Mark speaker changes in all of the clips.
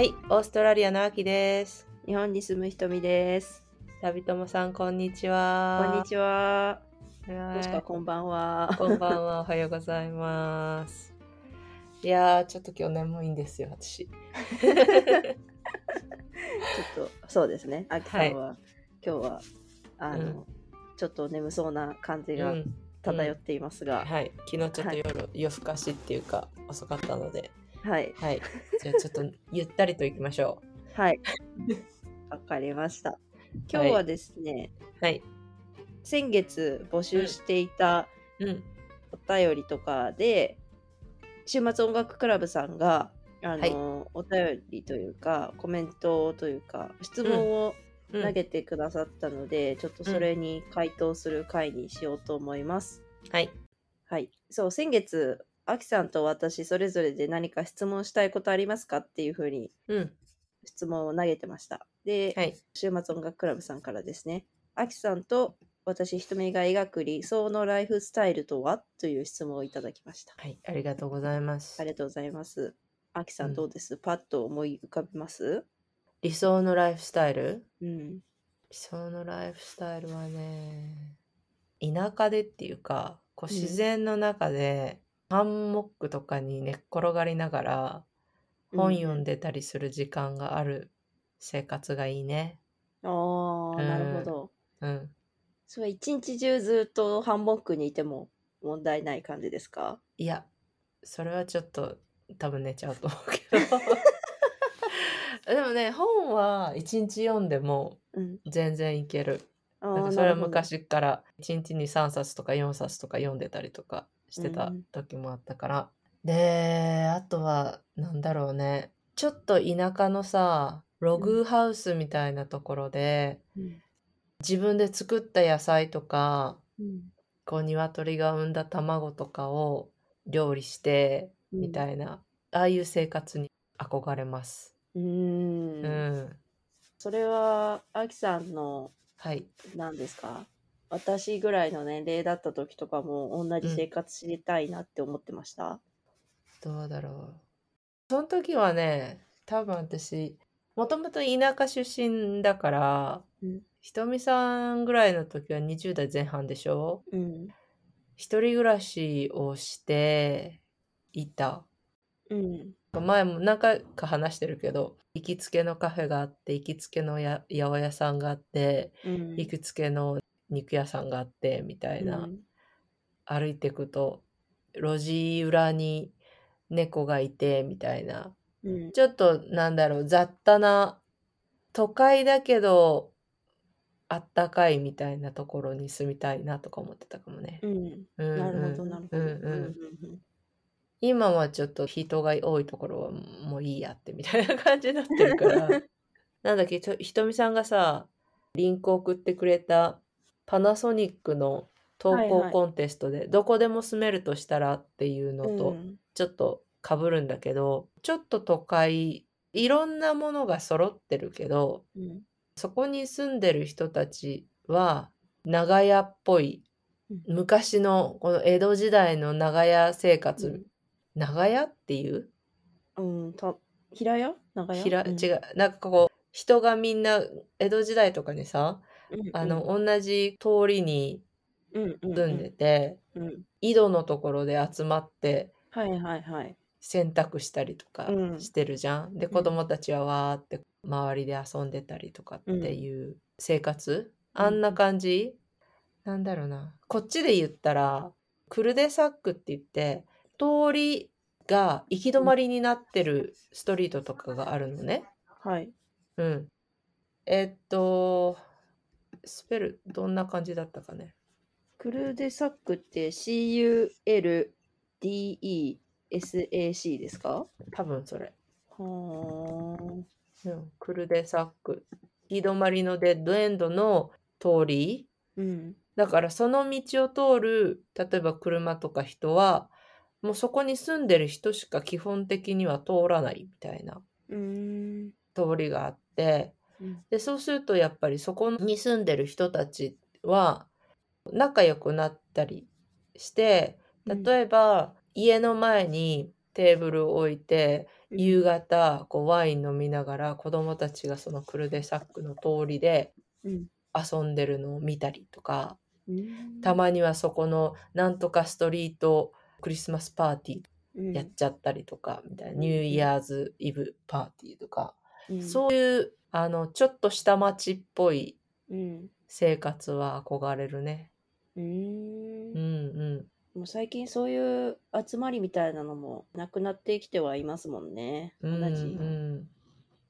Speaker 1: はい、オーストラリアの秋です。
Speaker 2: 日本に住むひとみです。
Speaker 1: 旅友さん、こんにちは。
Speaker 2: こんにちは。
Speaker 1: は。
Speaker 2: もしくはこんばんは。
Speaker 1: こんばんは、おはようございます。いやー、ちょっと今日眠いんですよ、私。
Speaker 2: ちょっとそうですね。あきさんは、今日はあの、
Speaker 1: うん
Speaker 2: ちょっと眠そうな感じが
Speaker 1: うん、
Speaker 2: 漂っていますが、
Speaker 1: はい、昨日ちょっと夜、夜更かしっていうか、遅かったので、
Speaker 2: はい
Speaker 1: はい。じゃあちょっとゆったりと行きましょ
Speaker 2: はい。わかりました。今日はですね、
Speaker 1: う。はい。
Speaker 2: 先月募集していた
Speaker 1: うん。
Speaker 2: お便りとかで、週末音楽クラブさんがあの、お便りというかコメントというか質問を
Speaker 1: うん
Speaker 2: 投げてくださったので、ちょっとそれに回答する回にしようと思います。
Speaker 1: はい。
Speaker 2: はい。そう、先月、アキさんと私それぞれで何か質問したいことありますかっていうふうに
Speaker 1: うん。
Speaker 2: 質問を投げてました。で、
Speaker 1: はい。
Speaker 2: 週末音楽クラブさんからですね、アキさんと私ひとみが描く理想のライフスタイルとはという質問をいただきました。
Speaker 1: はい。ありがとうございます
Speaker 2: あ。りがとうございます。アキさ
Speaker 1: うん
Speaker 2: んどうです、パッと思い浮かびます？
Speaker 1: 理想のライフスタイル？
Speaker 2: うん。
Speaker 1: 理想のライフスタイルはね田舎でっていうかこう
Speaker 2: うん
Speaker 1: 自然の中で、ハンモックとかに寝っ転がりながら本読んでたりする時間がある生活がいいね。
Speaker 2: ああ、
Speaker 1: うん
Speaker 2: なるほど。
Speaker 1: うん。
Speaker 2: それ一日中ずっとハンモックにいても問題ない感じですか？
Speaker 1: いやそれはちょっと多分寝ちゃうと思うけど。でもね本は一日読んでも
Speaker 2: うん。
Speaker 1: 全然いける。
Speaker 2: あ
Speaker 1: なんかそれは昔から1日に3冊とか4冊とか読んでたりとかしてた
Speaker 2: うん。
Speaker 1: 時もあったから、であとはなんだろうね。ちょっと田舎のさログハウスみたいなところで、
Speaker 2: うん。
Speaker 1: 自分で作った野菜とか
Speaker 2: うん。
Speaker 1: こう鶏が産んだ卵とかを料理して
Speaker 2: うん。
Speaker 1: みたいな、ああいう生活に憧れます。
Speaker 2: うー
Speaker 1: うん。ん、
Speaker 2: それはアキさんの
Speaker 1: はい。
Speaker 2: 何ですか？私ぐらいの年齢だった時とかも同じ生活知りたいなって思ってました、
Speaker 1: どうだろう。その時はね、多分私、もともと田舎出身だから、
Speaker 2: うん。
Speaker 1: ひとみさんぐらいの時は20代前半でしょ？
Speaker 2: うん。
Speaker 1: 一人暮らしをしていた。
Speaker 2: うん。
Speaker 1: 前も何回か話してるけど、行きつけのカフェがあって、行きつけのや八百屋さんがあって、
Speaker 2: うん。
Speaker 1: 行きつけの肉屋さんがあって、みたいな。歩いていくと、路地裏に猫がいて、みたいな。
Speaker 2: うん
Speaker 1: ちょっとなんだろう雑多な都会だけどあったかいみたいなところに住みたいなとか思ってたかもね。
Speaker 2: うん
Speaker 1: うんうん
Speaker 2: なるほどなるほど、
Speaker 1: うんうん今はちょっと人が多いところはもういいやってみたいな感じになってるから。なんだっけひとみさんがさリンク送ってくれたパナソニックの投稿コンテストで、どこでも住めるとしたらっていうのと、
Speaker 2: うん。
Speaker 1: ちょっと被るんだけどちょっと都会いろんなものが揃ってるけど
Speaker 2: うん。
Speaker 1: そこに住んでる人たちは長屋っぽい
Speaker 2: うん。
Speaker 1: 昔のこの江戸時代の長屋生活、
Speaker 2: うん。
Speaker 1: 長屋っていう？
Speaker 2: うん、た平屋？長屋？
Speaker 1: ひら、
Speaker 2: うん。
Speaker 1: 違うなんかこう人がみんな江戸時代とかにさ、
Speaker 2: うん
Speaker 1: あの同じ通りに
Speaker 2: うんうん
Speaker 1: 住んでて、
Speaker 2: うん。うん
Speaker 1: 井戸のところで集まって
Speaker 2: はいはいはい。
Speaker 1: 洗濯したりとか
Speaker 2: うん。
Speaker 1: してるじゃん。で
Speaker 2: ん。
Speaker 1: 子供たちはわーって周りで遊んでたりとかっていう生活、
Speaker 2: うん。
Speaker 1: あんな感じ？なんだろうな。こっちで言ったらクルデサックって言って通りが行き止まりになってるストリートとかがあるのね。
Speaker 2: はい。
Speaker 1: うん。えっとスペルどんな感じだったかね。
Speaker 2: クルデサックって CULDESAC ですか？
Speaker 1: 多分それ。
Speaker 2: はー
Speaker 1: うん、クルデサック。行き止まりのデッドエンドの通り。
Speaker 2: うん。
Speaker 1: だからその道を通る例えば車とか人はもうそこに住んでる人しか基本的には通らないみたいな通りがあって。
Speaker 2: うん
Speaker 1: でそうするとやっぱりそこに住んでる人たちは仲良くなったりして例えば家の前にテーブルを置いて夕方こうワイン飲みながら子供たちがそのクルデサックの通りで
Speaker 2: うん。
Speaker 1: 遊んでるのを見たりとか
Speaker 2: うん。
Speaker 1: たまにはそこのなんとかストリートクリスマスパーティー
Speaker 2: うん。
Speaker 1: やっちゃったりとか、みたいな
Speaker 2: うん
Speaker 1: ニューイヤーズイブパーティーとか、
Speaker 2: うん。
Speaker 1: そういうあのちょっと下町っぽい
Speaker 2: うん
Speaker 1: 生活は憧れるね。
Speaker 2: うーん
Speaker 1: うんうん。
Speaker 2: もう最近そういう集まりみたいなのもなくなってきてはいますもんね。
Speaker 1: うん
Speaker 2: 同じ、
Speaker 1: うん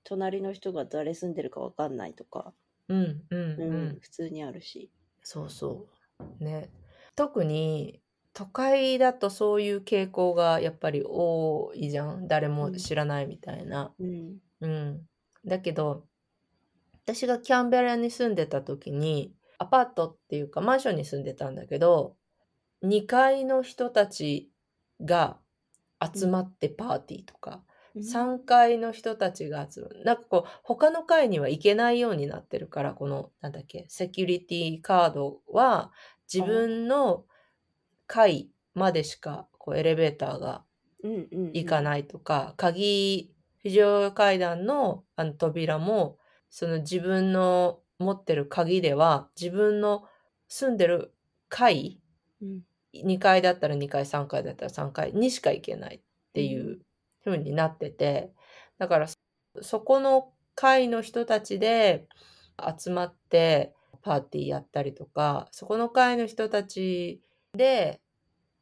Speaker 2: 隣の人が誰住んでるかわかんないとか、
Speaker 1: うんうん
Speaker 2: う
Speaker 1: うんん。
Speaker 2: 普通にあるし。
Speaker 1: そうそう。ね。特に都会だとそういう傾向がやっぱり多いじゃん。誰も知らないみたいな。
Speaker 2: うん
Speaker 1: うん。だけど、私がキャンベラに住んでた時に、アパートっていうかマンションに住んでたんだけど、2階の人たちが集まってパーティーとか、3階の人たちが集まる。なんかこう、他の階には行けないようになってるから、この、なんだっけ、セキュリティカードは自分の階までしかこうエレベーターが
Speaker 2: うんうんうん、
Speaker 1: 行かないとか、鍵、非常階段のあの扉も、その自分の持ってる鍵では、自分の住んでる階、
Speaker 2: うん
Speaker 1: 2階だったら2階、3階だったら3階にしか行けないっていう風になってて、だからそそこの階の人たちで集まってパーティーやったりとか、そこの階の人たちで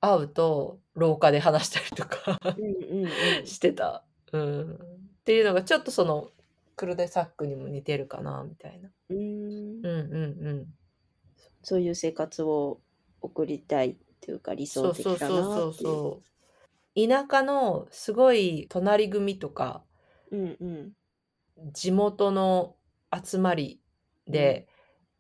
Speaker 1: 会うと廊下で話したりとか してた。うん。っていうのがちょっとそのクルデサックにも似てるかな、みたいな。
Speaker 2: うーん
Speaker 1: うんうんうん。
Speaker 2: そういう生活を送りたいっていうか理想的
Speaker 1: そうそう
Speaker 2: だな
Speaker 1: そう
Speaker 2: っていう。
Speaker 1: そう。田舎のすごい隣組とか
Speaker 2: うんうん
Speaker 1: 地元の集まりで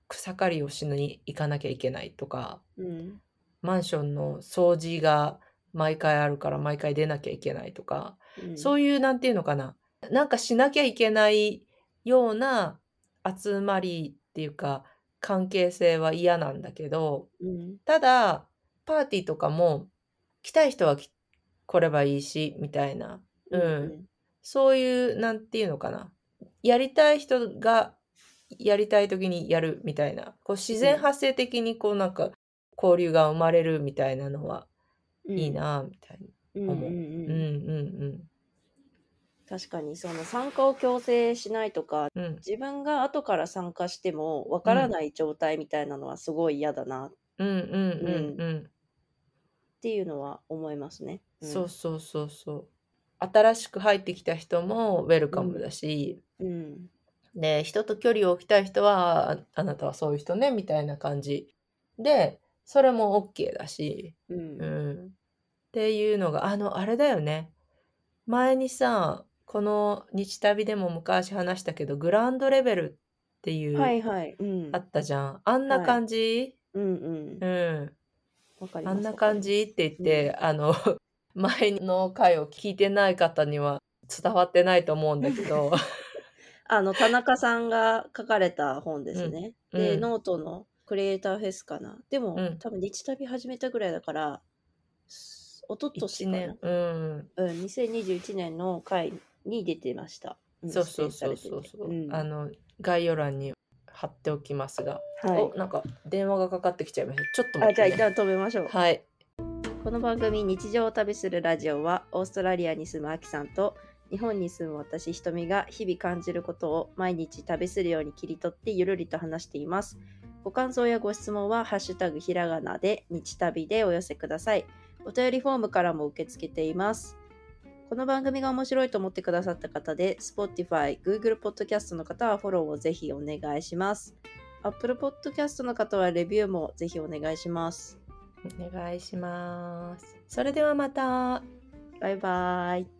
Speaker 1: 草刈りをしに行かなきゃいけないとか、
Speaker 2: うん
Speaker 1: マンションの掃除が毎回あるから毎回出なきゃいけないとか、
Speaker 2: うん
Speaker 1: そういうなんていうのかな、なんかしなきゃいけないような集まりっていうか関係性は嫌なんだけど、
Speaker 2: うん。
Speaker 1: ただパーティーとかも来たい人は来来ればいいしみたいな、うんそういうなんていうのかな。やりたい人がやりたい時にやるみたいな。こう自然発生的にこうなんか交流が生まれるみたいなのは
Speaker 2: うん。
Speaker 1: いいなみたいな。思う
Speaker 2: うんうん。うん
Speaker 1: うんうん
Speaker 2: 確かにその参加を強制しないとか
Speaker 1: うん。うん
Speaker 2: 自分が後から参加してもわからない状態みたいなのはすごい嫌だな。っ
Speaker 1: うんうんうん。うん。
Speaker 2: ていうのは思いますね。うん。
Speaker 1: そうそうそうそう。新しく入ってきた人もウェルカムだし、
Speaker 2: うん。
Speaker 1: で人と距離を置きたい人はああなたはそういう人ねみたいな感じ。でそれも OK だし、
Speaker 2: うん。
Speaker 1: うん、っていうのがあのあれだよね。前にさこの日旅でも昔話したけどグランドレベルっていう、
Speaker 2: はいはい。うん。
Speaker 1: あったじゃん。あんな感じ、
Speaker 2: うんうん。
Speaker 1: うん。
Speaker 2: わかります
Speaker 1: あんな感じ？って言って、あの 前の回を聞いてない方には伝わってないと思うんだけど。
Speaker 2: あの田中さんが書かれた本ですね。で、
Speaker 1: うん。うん。
Speaker 2: ノートのクリエイターフェスかな。でも、
Speaker 1: うん。
Speaker 2: 多分日旅始めたぐらいだから、す一昨年
Speaker 1: 1
Speaker 2: かな。
Speaker 1: 年。うん。
Speaker 2: うん、2021年の回に出てました。ん
Speaker 1: そうそうそう
Speaker 2: 出
Speaker 1: そうそう、
Speaker 2: うん
Speaker 1: あの概要欄に貼っておきますが、
Speaker 2: はい
Speaker 1: おなんか電話がかかってきちゃいましたちょっと
Speaker 2: あじゃあ
Speaker 1: 待って、ね、
Speaker 2: 一旦止めましょう。
Speaker 1: はい
Speaker 2: この番組「日常を旅するラジオは」オーストラリアに住むアキさんと日本に住む私ひとみが日々感じることを毎日旅するように切り取ってゆるりと話しています。ご感想やご質問は「ハッシュタグひらがな」で日旅でお寄せください。お便りフォームからも受け付けています。この番組が面白いと思ってくださった方で Spotify、Google Podcast の方はフォローをぜひお願いします。Apple Podcast の方はレビューもぜひお願いします。
Speaker 1: お願いしますそれではまた
Speaker 2: バイバイ。